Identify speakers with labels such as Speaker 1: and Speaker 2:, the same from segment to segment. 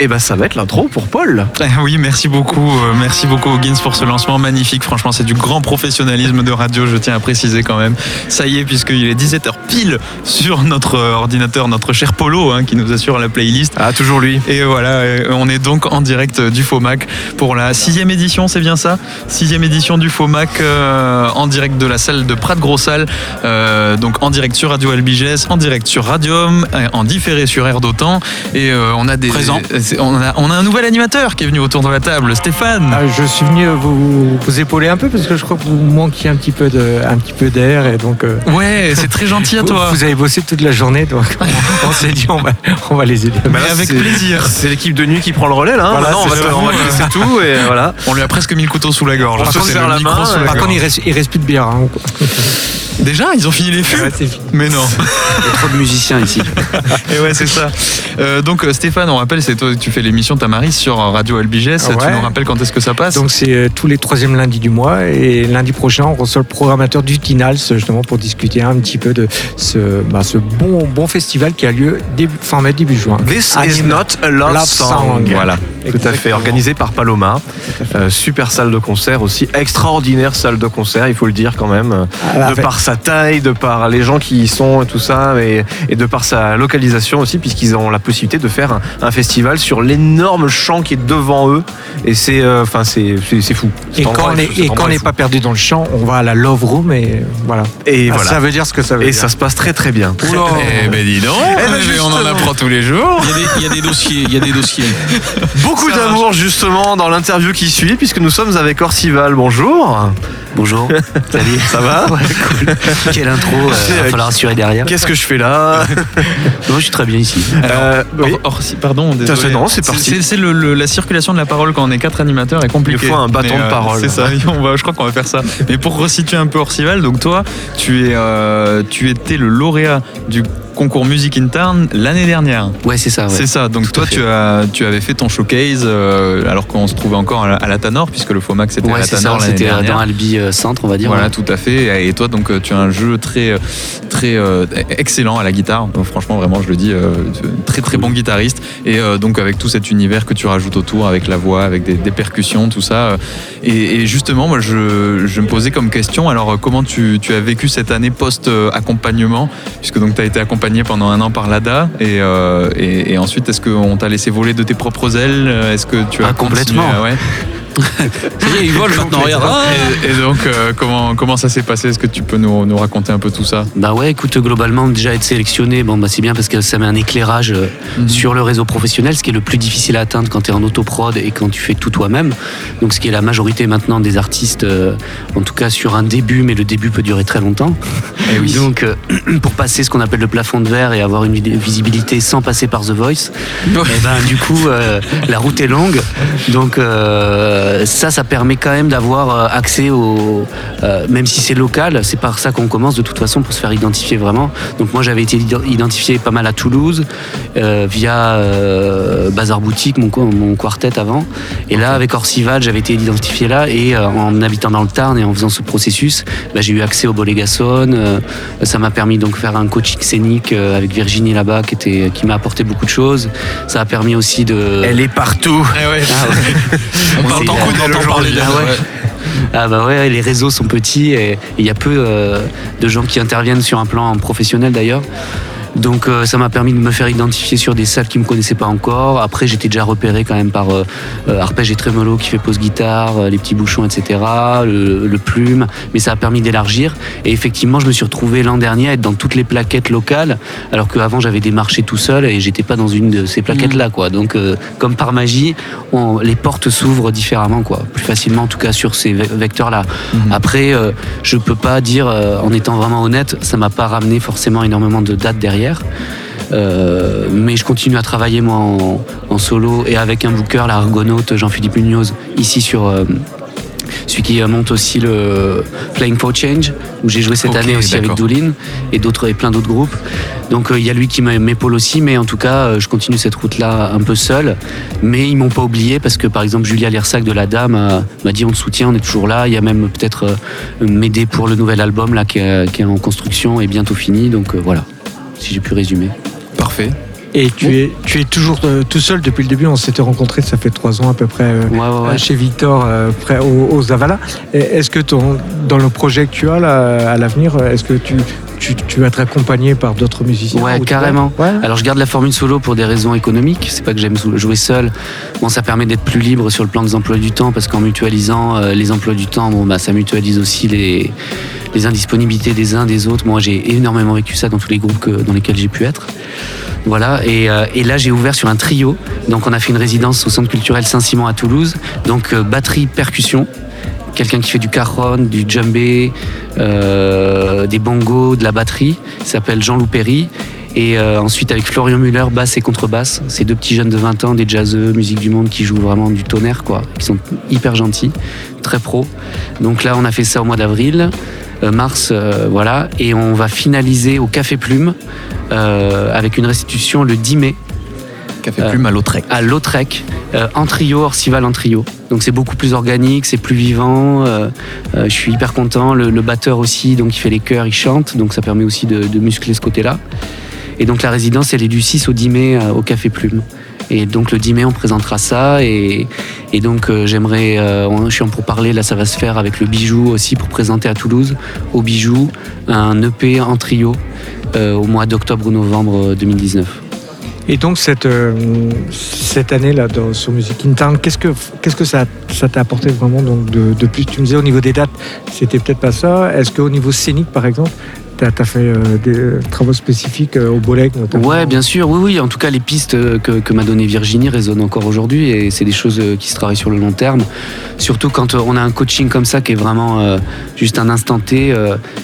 Speaker 1: Et ben ça va être l'intro pour Paul.
Speaker 2: Eh oui, merci beaucoup, euh, merci beaucoup Higgins pour ce lancement magnifique. Franchement, c'est du grand professionnalisme de radio, je tiens à préciser quand même. Ça y est, puisqu'il est 17h pile sur notre ordinateur, notre cher Polo hein, qui nous assure la playlist.
Speaker 1: Ah, toujours lui.
Speaker 2: Et voilà, euh, on est donc en direct du FOMAC pour la sixième édition, c'est bien ça? Sixième édition du FOMAC euh, en direct de la salle de Prat Grossal, euh, donc en direct sur Radio Albiges, en direct sur Radium, en différé sur Air d'Otan. Et euh, on a des
Speaker 3: Présent.
Speaker 2: c'est- On a, on a un nouvel animateur qui est venu autour de la table, Stéphane.
Speaker 4: Ah, je suis venu vous, vous épauler un peu parce que je crois que vous manquiez un petit peu de, un petit peu d'air et donc euh,
Speaker 2: Ouais, c'est très gentil à toi.
Speaker 4: vous avez bossé toute la journée donc on, on s'est dit on va, on va les aider.
Speaker 2: Mais avec
Speaker 1: c'est-
Speaker 2: plaisir.
Speaker 1: C'est l'équipe de nuit qui prend le relais là. hein.
Speaker 4: Voilà,
Speaker 1: Maintenant, on va,
Speaker 4: c'est
Speaker 1: te-
Speaker 4: ça.
Speaker 1: on va te laisser tout et voilà.
Speaker 2: On lui a presque mis le couteau sous la gorge.
Speaker 1: On se serre la main,
Speaker 4: Par contre il reste, il reste plus de bière. hein.
Speaker 2: Déjà, ils ont fini les fûts
Speaker 4: Ouais.
Speaker 2: Mais non.
Speaker 3: Il y a trop de musiciens ici.
Speaker 2: Et ouais, c'est ça. Euh, donc euh, Stéphane, on rappelle, c'est toi, tu fais l'émission Tamaris sur Radio Albiges.
Speaker 4: Ah
Speaker 2: Tu
Speaker 4: ouais.
Speaker 2: nous rappelles quand est-ce que ça passe
Speaker 4: Donc c'est euh, tous les troisièmes lundis du mois et lundi prochain on reçoit le programmateur du Tinals justement pour discuter un petit peu de ce, bah, ce bon, bon festival qui a lieu début, fin mai début juin.
Speaker 1: This is
Speaker 4: Anime-
Speaker 1: not a love,
Speaker 4: Love
Speaker 1: song.
Speaker 4: song.
Speaker 1: Voilà, tout à fait. Organisé par Paloma. Euh, super salle de concert aussi. Extraordinaire salle de concert, il faut le dire quand même.
Speaker 4: Ah,
Speaker 1: de
Speaker 4: avec-
Speaker 1: par sa taille, de par les gens qui y sont et tout ça, et, et de par sa localisation aussi, puisqu'ils ont la possibilité de faire un, un festival sur l'énorme champ qui est devant eux. Et c'est euh, enfin c'est c'est- fou.
Speaker 4: Et quand on
Speaker 1: est-
Speaker 4: et quand n'est pas perdu dans le champ, on va à la Love Room et voilà.
Speaker 1: Et
Speaker 4: Ah,
Speaker 1: voilà.
Speaker 4: Ça veut dire ce que ça veut
Speaker 1: Et
Speaker 4: dire.
Speaker 1: ça se passe très très bien.
Speaker 2: Eh ben dis donc,
Speaker 1: ben,
Speaker 2: Eh ben, on en apprend tous les jours.
Speaker 3: Il y a des, il y a des dossiers, il y a des dossiers.
Speaker 1: Beaucoup d'amour justement dans l'interview qui suit, puisque nous sommes avec Orcival. Bonjour.
Speaker 3: Bonjour. Salut.
Speaker 1: Ça va?
Speaker 3: Ouais, cool. Quelle intro, euh,
Speaker 1: C'est,
Speaker 3: va
Speaker 1: euh,
Speaker 3: falloir assurer derrière.
Speaker 1: Qu'est-ce que je fais là
Speaker 3: Non, je suis très bien ici.
Speaker 1: Euh, oui.
Speaker 2: Or- or- si- pardon, désolé.
Speaker 1: non, c'est parti.
Speaker 2: C'est c'est le- le- la circulation de la parole quand on est quatre animateurs est compliqué.
Speaker 1: Il faut un bâton
Speaker 2: Mais,
Speaker 1: de parole.
Speaker 2: C'est ça. On va, je crois qu'on va faire ça. Mais pour resituer un peu Orcival, donc toi, tu es, euh, tu étais le lauréat du concours Music in Town l'année dernière.
Speaker 3: Ouais, c'est ça. ouais.
Speaker 2: C'est ça. Donc
Speaker 3: Tout à
Speaker 2: toi, tu as, tu avais fait ton showcase euh, alors qu'on se trouvait encore à la, à la Tanor puisque le FOMAC c'était à
Speaker 3: Ouais,
Speaker 2: la
Speaker 3: c'est
Speaker 2: Tanor l'année
Speaker 3: C'était
Speaker 2: dernière.
Speaker 3: dans Albi euh, Centre, on va dire.
Speaker 2: Voilà,
Speaker 3: ouais.
Speaker 2: tout à fait. Et toi, donc, euh, tu as un jeu très, très euh, excellent à la guitare. Donc, franchement, vraiment, je le dis, très, très bon guitariste. Et donc, avec tout cet univers que tu rajoutes autour, avec la voix, avec des, des percussions, tout ça. Et, et justement, moi, je, je me posais comme question, alors, comment tu, tu as vécu cette année post-accompagnement Puisque donc, tu as été accompagné pendant un an par l'ADA. Et, euh, et, et ensuite, est-ce qu'on t'a laissé voler de tes propres ailes? Est-ce que tu as
Speaker 3: Ah, complètement.
Speaker 2: ouais.
Speaker 3: Ça y est, il vole maintenant, regarde. Ah
Speaker 2: Et, et donc, euh, comment, comment ça s'est passé? Est-ce que tu peux nous, nous raconter un peu tout ça?
Speaker 3: Bah ouais, écoute, globalement, déjà être sélectionné, bon, bah c'est bien parce que ça met un éclairage euh,
Speaker 2: Mhm.
Speaker 3: sur le réseau professionnel, ce qui est le plus difficile à atteindre quand tu es en autoprod et quand tu fais tout toi-même. Donc, ce qui est la majorité maintenant des artistes, euh, en tout cas sur un début, mais le début peut durer très longtemps.
Speaker 2: Eh oui.
Speaker 3: Donc, euh, pour passer ce qu'on appelle le plafond de verre et avoir une visibilité sans passer par The Voice, eh ben, du coup, la route est longue. Donc, euh, ça, ça permet quand même d'avoir euh, accès au. euh, même si c'est local, c'est par ça qu'on commence de toute façon pour se faire identifier vraiment. Donc, moi, j'avais été id- identifié pas mal à Toulouse euh, via euh, Bazar Boutique, mon, mon quartet avant. Et là, avec Orcival, j'avais été identifié là. Et euh, en habitant dans le Tarn et en faisant ce processus, bah, j'ai eu accès au Bolégason. euh, ça m'a permis donc de faire un coaching scénique euh, avec Virginie là-bas qui, était, qui m'a apporté beaucoup de choses. Ça a permis aussi de.
Speaker 1: Elle est partout.
Speaker 2: Eh ouais.
Speaker 3: Ah ouais.
Speaker 2: On
Speaker 3: C'est- Ah ouais.
Speaker 2: ouais.
Speaker 3: Ah bah ouais, les réseaux sont petits et il y a peu euh, de gens qui interviennent sur un plan professionnel d'ailleurs. Donc euh, ça m'a permis de me faire identifier sur des salles qui me connaissaient pas encore. Après j'étais déjà repéré quand même par euh, euh, Arpège et Tremolo qui fait pause guitare, euh, les petits bouchons, etc. Le, le plume, mais ça a permis d'élargir. Et effectivement je me suis retrouvé l'an dernier à être dans toutes les plaquettes locales, alors qu'avant j'avais démarché tout seul et j'étais pas dans une de ces plaquettes là quoi. Donc euh, comme par magie, on- les portes s'ouvrent différemment quoi, plus facilement en tout cas sur ces vecteurs là. Après, euh, je peux pas dire, euh, en étant vraiment honnête, ça m'a pas ramené forcément énormément de dates derrière. Euh, mais je continue à travailler moi en, en solo et avec un booker, la Argonaute Jean-Philippe Munoz, ici sur euh, celui qui euh, monte aussi le Playing for Change, où j'ai joué cette année aussi avec. Doolin et d'autres et plein d'autres groupes. Donc euh, il y a lui qui m'a- m'épaule aussi, mais en tout cas, je continue cette route-là un peu seul. Mais ils m'ont pas oublié parce que par exemple Julia Lersac de la Dame m'a dit on te soutient, on est toujours là. Il y a même peut-être m'aider pour le nouvel album là qui est, qui est en construction et bientôt fini. Donc voilà, si j'ai pu résumer.
Speaker 2: Parfait.
Speaker 4: Et tu, es, tu es toujours euh, tout seul depuis le début. On s'était rencontrés, ça fait trois ans à peu près, euh,
Speaker 3: Ouais, ouais, ouais.
Speaker 4: chez Victor, euh, près au, au Zavala. Et Est-ce que ton, dans le projet que tu as là, à l'avenir, est-ce que tu, tu, tu vas être accompagné par d'autres musiciens
Speaker 3: Ouais, carrément.
Speaker 4: Ouais.
Speaker 3: Alors je garde la formule solo pour des raisons économiques. C'est pas que j'aime jouer seul. Bon, ça permet d'être plus libre sur le plan des emplois du temps parce qu'en mutualisant euh, les emplois du temps, bon bah ça mutualise aussi les les indisponibilités des uns des autres. Moi, j'ai énormément vécu ça dans tous les groupes que, dans lesquels j'ai pu être. Voilà, et, euh, et là j'ai ouvert sur un trio. Donc on a fait une résidence au Centre culturel Saint-Simon à Toulouse. Donc euh, batterie, percussion, quelqu'un qui fait du cajon, du djembé, euh, des bongos, de la batterie. Il s'appelle Jean Loupéry. Et euh, ensuite avec Florian Muller, basse et contrebasse. Ces deux petits jeunes de 20 ans, des jazzeux, musique du monde, qui jouent vraiment du tonnerre, quoi. Qui sont hyper gentils, très pro. Donc là, on a fait ça au mois d'avril, euh, mars, euh, voilà. Et on va finaliser au Café Plume avec une restitution le 10 mai
Speaker 2: Café
Speaker 3: Euh,
Speaker 2: Plume à Lautrec.
Speaker 3: à Lautrec, euh, en trio, Orcival en trio. Donc c'est beaucoup plus organique, c'est plus vivant. euh, je suis hyper content. Le, le batteur aussi, donc il fait les chœurs, il chante, donc ça permet aussi de, de muscler ce côté-là. Et donc la résidence, elle est du 6 au 10 mai au Café Plume. Et donc le 10 mai, on présentera ça. Et, et donc euh, j'aimerais, euh, je suis en pour parler, là ça va se faire avec le Bijou aussi pour présenter à Toulouse, au Bijou, un EP en trio euh, au mois d'octobre ou novembre euh, 2019.
Speaker 4: Et donc cette, euh, année-là sur Music in Town, qu'est-ce que, qu'est-ce que ça, ça t'a apporté vraiment donc, de, de plus Tu me disais au niveau des dates, c'était peut-être pas ça? Est-ce qu'au niveau scénique, par exemple, tu as, fait euh, des euh, travaux spécifiques euh, au Bolec notamment
Speaker 3: Ouais, bien sûr, oui, oui. En tout cas, les pistes que, m'a donné Virginie résonnent encore aujourd'hui et c'est des choses qui se travaillent sur le long terme. Surtout quand on a un coaching comme ça qui est vraiment juste un instant T,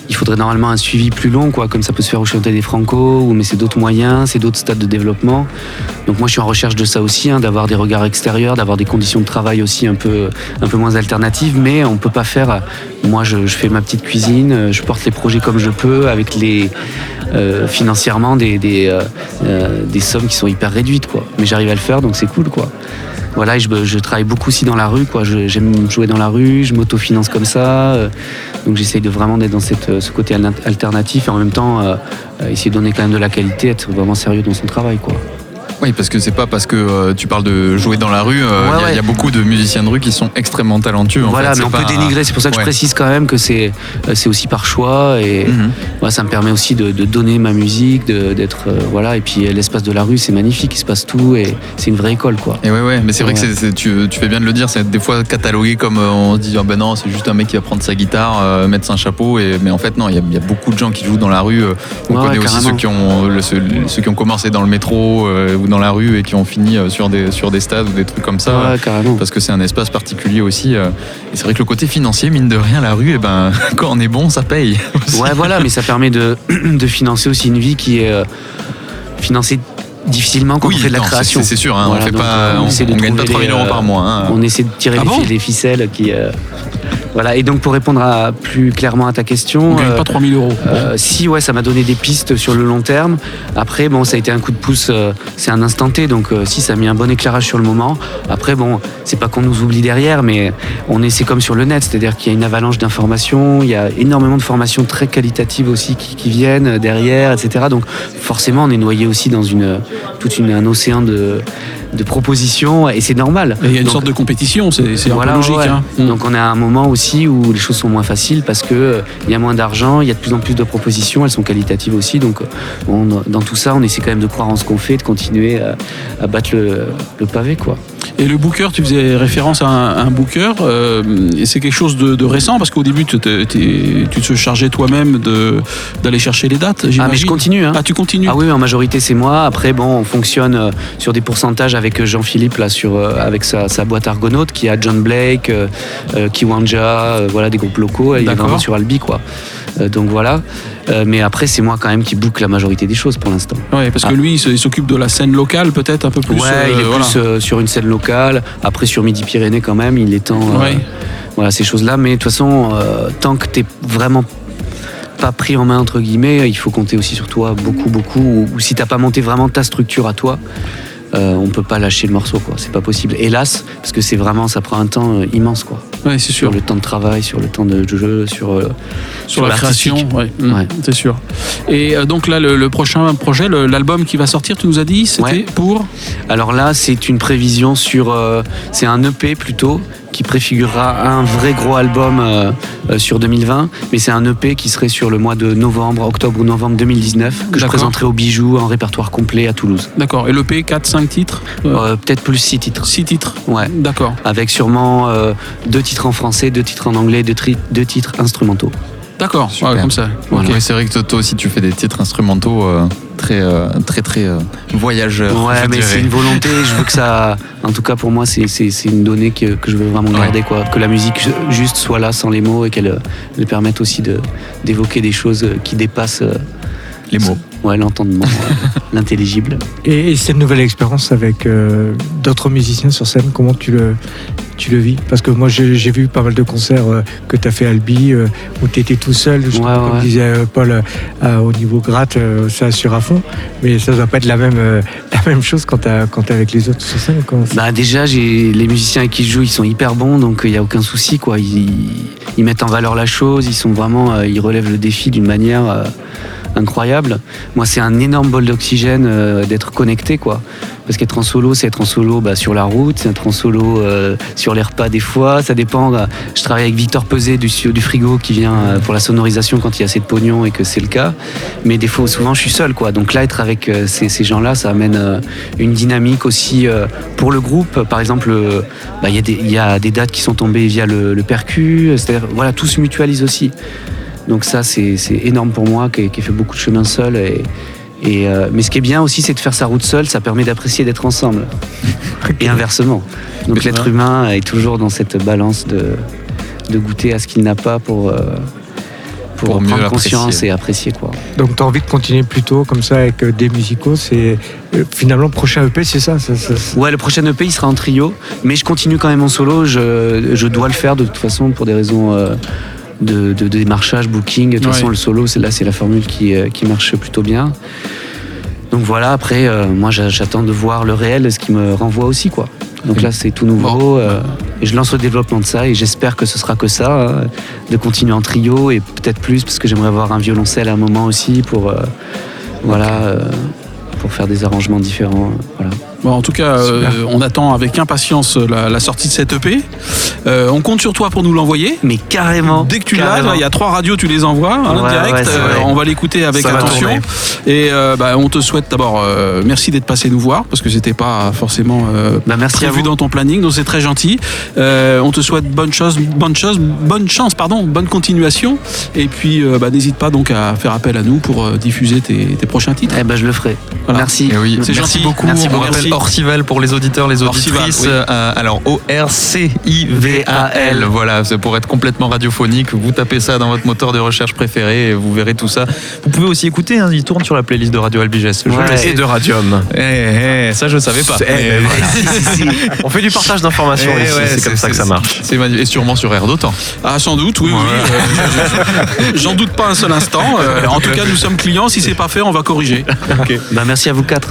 Speaker 3: il faudrait normalement un suivi plus long, quoi. Comme ça peut se faire au chanter des Franco, ou mais c'est d'autres moyens, c'est d'autres stades de développement. Donc moi, je suis en recherche de ça aussi, hein, d'avoir des regards extérieurs, d'avoir des conditions de travail aussi un peu, un peu moins alternatives, mais on peut pas faire. Moi, je, fais ma petite cuisine, je porte les projets comme je peux, avec les euh, financièrement des, euh, euh, des sommes qui sont hyper réduites, quoi. Mais j'arrive à le faire, donc c'est cool, quoi. Voilà, je, je travaille beaucoup aussi dans la rue, quoi. J'aime jouer dans la rue, je m'autofinance comme ça. donc j'essaye de vraiment d'être dans cette, ce côté al- alternatif et en même temps essayer de donner quand même de la qualité, être vraiment sérieux dans son travail, quoi.
Speaker 2: Oui, parce que c'est pas parce que euh, tu parles de jouer dans la rue. euh, Il
Speaker 3: Ouais,
Speaker 2: y a- y, beaucoup de musiciens de rue qui sont extrêmement talentueux. en
Speaker 3: voilà,
Speaker 2: fait,
Speaker 3: mais on
Speaker 2: pas-
Speaker 3: peut dénigrer, c'est pour ça que
Speaker 2: Ouais.
Speaker 3: je précise quand même que c'est euh, aussi par choix et. Ouais, ça me permet aussi de, de donner ma musique, d'être euh, voilà. Et puis l'espace de la rue, c'est magnifique, il se passe tout et c'est une vraie école, quoi.
Speaker 2: Et ouais, ouais, mais c'est vrai que tu, tu fais bien de le dire, c'est des fois catalogué comme on se dit, ah ben non, c'est juste un mec qui va prendre sa guitare, mettre un chapeau, et, mais en fait, non, il y, a- il y a beaucoup de gens qui jouent dans la rue. on connaît aussi ceux qui, ont, le- ceux, ceux qui ont commencé dans le métro ou dans la rue et qui ont fini euh, sur, des, sur des stades ou des trucs comme ça. euh,
Speaker 3: Ouais, carrément.
Speaker 2: Parce que c'est un espace particulier aussi. euh, et c'est vrai que le côté financier, mine de rien, la rue, eh ben, quand on est bon, ça paye. aussi.
Speaker 3: Ouais, voilà, mais ça permet de, de financer aussi une vie qui est euh, financée difficilement quand
Speaker 2: Oui,
Speaker 3: on fait de la
Speaker 2: non,
Speaker 3: création.
Speaker 2: c'est sûr, hein,
Speaker 3: Voilà,
Speaker 2: on
Speaker 3: euh, on
Speaker 2: gagne pas
Speaker 3: trouver
Speaker 2: 3000 euros par
Speaker 3: euh,
Speaker 2: mois. hein.
Speaker 3: On essaie de tirer
Speaker 5: Ah
Speaker 3: les,
Speaker 5: bon?
Speaker 3: fil- les ficelles qui. euh, voilà, et donc pour répondre à, plus clairement à ta question.
Speaker 5: On gagne
Speaker 3: euh,
Speaker 5: pas 3000 euros.
Speaker 3: Euh, si ouais, ça m'a donné des pistes sur le long terme. Après bon, ça a été un coup de pouce. euh, c'est un instant T, donc euh, si ça a mis un bon éclairage sur le moment. Après bon, c'est pas qu'on nous oublie derrière, mais on est c'est comme sur le net, c'est-à-dire qu'il y a une avalanche d'informations. Il y a énormément de formations très qualitatives aussi qui, qui viennent derrière, etc. Donc forcément, on est noyé aussi dans une toute une, un océan de de propositions et c'est normal.
Speaker 5: Et il y a une
Speaker 3: Donc,
Speaker 5: sorte de compétition, c'est
Speaker 3: voilà,
Speaker 5: logique.
Speaker 3: ouais.
Speaker 5: hein.
Speaker 3: Donc on à un moment aussi où les choses sont moins faciles parce que euh, il y a moins d'argent, il y a de plus en plus de propositions, elles sont qualitatives aussi. Donc dans tout ça, on essaie quand même de croire en ce qu'on fait, de continuer à, à battre le, le pavé, quoi.
Speaker 5: Et le booker, tu faisais référence à un, un booker, euh, et c'est quelque chose de, de récent parce qu'au début, tu te, chargeais toi-même d'aller chercher les dates.
Speaker 3: Ah mais je continue. Hein.
Speaker 5: Ah, tu continues
Speaker 3: Ah oui, en majorité c'est moi. Après, bon, on fonctionne euh, sur des pourcentages avec Jean-Philippe là, sur euh, avec sa, sa boîte Argonaute, qui a John Blake, euh, euh, Kiwanja, euh, voilà des groupes locaux. Il est
Speaker 5: D'accord.
Speaker 3: vraiment sur Albi, quoi. Euh, donc voilà. Euh, mais après, c'est moi quand même qui boucle la majorité des choses pour l'instant.
Speaker 5: Ouais, parce que
Speaker 3: Ah.
Speaker 5: lui, il s'occupe de la scène locale, peut-être un peu plus.
Speaker 3: ouais,
Speaker 5: euh,
Speaker 3: il est
Speaker 5: voilà.
Speaker 3: plus euh, sur une scène locale. Après, sur Midi-Pyrénées quand même, il est temps. euh,
Speaker 5: Ouais.
Speaker 3: Voilà, ces choses-là. Mais de toute façon, euh, tant que t'es vraiment pas pris en main entre guillemets, il faut compter aussi sur toi beaucoup, beaucoup. Ou, ou si t'as pas monté vraiment ta structure à toi, euh, on peut pas lâcher le morceau, quoi. C'est pas possible. Hélas, parce que c'est vraiment, ça prend un temps euh, immense, quoi.
Speaker 5: Ouais, c'est
Speaker 3: Sur
Speaker 5: sûr.
Speaker 3: le temps de travail, sur le temps de jeu, sur. euh,
Speaker 5: Sur la création, ouais, mm,
Speaker 3: Ouais.
Speaker 5: c'est sûr. Et euh, donc là, le, le prochain projet, l'album qui va sortir, tu nous as dit, c'était
Speaker 3: Ouais.
Speaker 5: pour?
Speaker 3: Alors là, c'est une prévision sur. c'est un EP plutôt qui préfigurera un vrai gros album euh, euh, sur 2020, mais c'est un EP qui serait sur le mois de novembre, octobre ou novembre 2019, que je présenterai au Bijou en répertoire complet à Toulouse.
Speaker 5: D'accord. Et l'EP, 4, 5 titres Euh,
Speaker 3: Peut-être plus six titres.
Speaker 5: 6 titres
Speaker 3: Ouais.
Speaker 5: D'accord.
Speaker 3: Avec sûrement euh, deux titres en français, deux titres en anglais, deux titres instrumentaux.
Speaker 5: D'accord, ouais, comme ça.
Speaker 3: Voilà.
Speaker 2: C'est vrai que toi aussi tu fais des titres instrumentaux euh, très euh, très très euh, voyageurs.
Speaker 3: Ouais, mais c'est une volonté. Je veux que ça. En tout cas, pour moi, c'est- une donnée que, que je veux vraiment
Speaker 2: Ouais.
Speaker 3: garder. Quoi. Que la musique juste soit là sans les mots et qu'elle elle permette aussi de- d'évoquer des choses qui dépassent euh,
Speaker 2: les mots.
Speaker 3: Ouais, l'entendement, euh, l'intelligible.
Speaker 4: Et, et cette nouvelle expérience avec euh, d'autres musiciens sur scène, comment tu le, tu le vis? Parce que moi, j'ai vu pas mal de concerts euh, que tu as fait Albi, euh, où tu étais tout seul, justement,
Speaker 3: Ouais,
Speaker 4: comme disait Paul, au niveau gratte, ça assure à fond. Mais ça ne doit pas être la même, la même chose quand tu es avec les autres sur scène.
Speaker 3: Bah déjà, les musiciens avec qui je joue, ils sont hyper bons, donc il n'y a aucun souci. Quoi. Ils, ils mettent en valeur la chose, ils sont vraiment, ils relèvent le défi d'une manière incroyable. Moi, c'est un énorme bol d'oxygène euh, d'être connecté, quoi. Parce qu'être en solo, c'est être en solo bah, sur la route, c'est être en solo euh, sur les repas des fois. Ça dépend. bah, je travaille avec Victor Peset du, frigo qui vient euh, pour la sonorisation quand il y a assez de pognon et que c'est le cas. Mais des fois, souvent, je suis seul, quoi. Donc là, être avec euh, ces, gens-là, ça amène euh, une dynamique aussi euh, pour le groupe. Par exemple, euh, bah, il y a des dates qui sont tombées via le, le percu. C'est-à-dire, voilà, tout se mutualise aussi. Donc ça, c'est c'est énorme pour moi qui ai, qui ai fait beaucoup de chemin seul. Et, et, euh, mais ce qui est bien aussi, c'est de faire sa route seule. Ça permet d'apprécier d'être ensemble. Et inversement. Donc l'être humain est toujours dans cette balance de, de goûter à ce qu'il n'a pas pour, euh, pour, prendre conscience et apprécier. Quoi.
Speaker 4: Donc tu as envie de continuer plutôt comme ça avec euh, des musicaux. C'est finalement le prochain EP, c'est ça, ça, ça- ça-
Speaker 3: Ouais, le prochain EP, il sera en trio, mais je continue quand même en solo. Je, je dois le faire de toute façon pour des raisons euh, de, de- de démarchage, booking. De toute
Speaker 5: Ouais.
Speaker 3: façon, le solo, c'est là, c'est la formule qui, euh, qui marche plutôt bien. Donc voilà, après, euh, moi, j'a- j'attends de voir le réel, ce qui me renvoie aussi, quoi. Donc là, c'est tout nouveau. euh, et je lance le développement de ça, et j'espère que ce sera que ça, hein, de continuer en trio, et peut-être plus, parce que j'aimerais avoir un violoncelle à un moment aussi pour, voilà, pour faire des arrangements différents. Voilà.
Speaker 5: Bon, en tout cas, euh, on attend avec impatience la, la sortie de cette EP. Euh, on compte sur toi pour nous l'envoyer.
Speaker 3: Mais carrément.
Speaker 5: Dès que tu l'as, il y a trois radios, tu les envoies hein,
Speaker 3: Ouais,
Speaker 5: direct.
Speaker 3: ouais,
Speaker 5: Euh, on va l'écouter avec
Speaker 1: Ça
Speaker 5: attention. Et euh, bah, on te souhaite d'abord euh, merci d'être passé nous voir parce que c'était pas forcément euh,
Speaker 3: Bah, merci à
Speaker 5: prévu
Speaker 3: vous.
Speaker 5: dans ton planning, donc c'est très gentil. Euh, on te souhaite bonne chose, bonne chose, bonne chance, pardon, bonne continuation. Et puis euh, bah, n'hésite pas donc à faire appel à nous pour euh, diffuser tes, tes prochains titres.
Speaker 3: Eh ben, je le ferai.
Speaker 5: Voilà.
Speaker 3: Merci.
Speaker 2: Oui,
Speaker 5: C'est gentil.
Speaker 2: beaucoup.
Speaker 3: Merci
Speaker 2: on
Speaker 3: beaucoup.
Speaker 5: Merci.
Speaker 2: Orcival pour les auditeurs, les
Speaker 5: Orcival,
Speaker 2: auditrices.
Speaker 5: oui.
Speaker 2: Euh, alors O-R-C-I-V-A-L. Voilà, c'est pour être complètement radiophonique. Vous tapez ça dans votre moteur de recherche préféré et vous verrez tout ça. Vous pouvez aussi écouter, hein, il tourne sur la playlist de Radio Albiges. Je
Speaker 3: Ouais.
Speaker 1: Et de radium.
Speaker 2: Eh, eh, ça je savais pas.
Speaker 1: Eh, ben,
Speaker 2: voilà.
Speaker 3: Si, si, si.
Speaker 1: On fait du partage d'informations
Speaker 2: Eh
Speaker 1: ici,
Speaker 2: ouais,
Speaker 1: c'est comme ça que ça marche.
Speaker 2: Et sûrement sur Air d'Otan.
Speaker 5: Ah, sans doute, oui, oui. euh, J'en doute pas un seul instant. Euh, en tout cas, nous sommes clients. Si c'est pas fait, on va corriger.
Speaker 3: Bah, merci à vous quatre.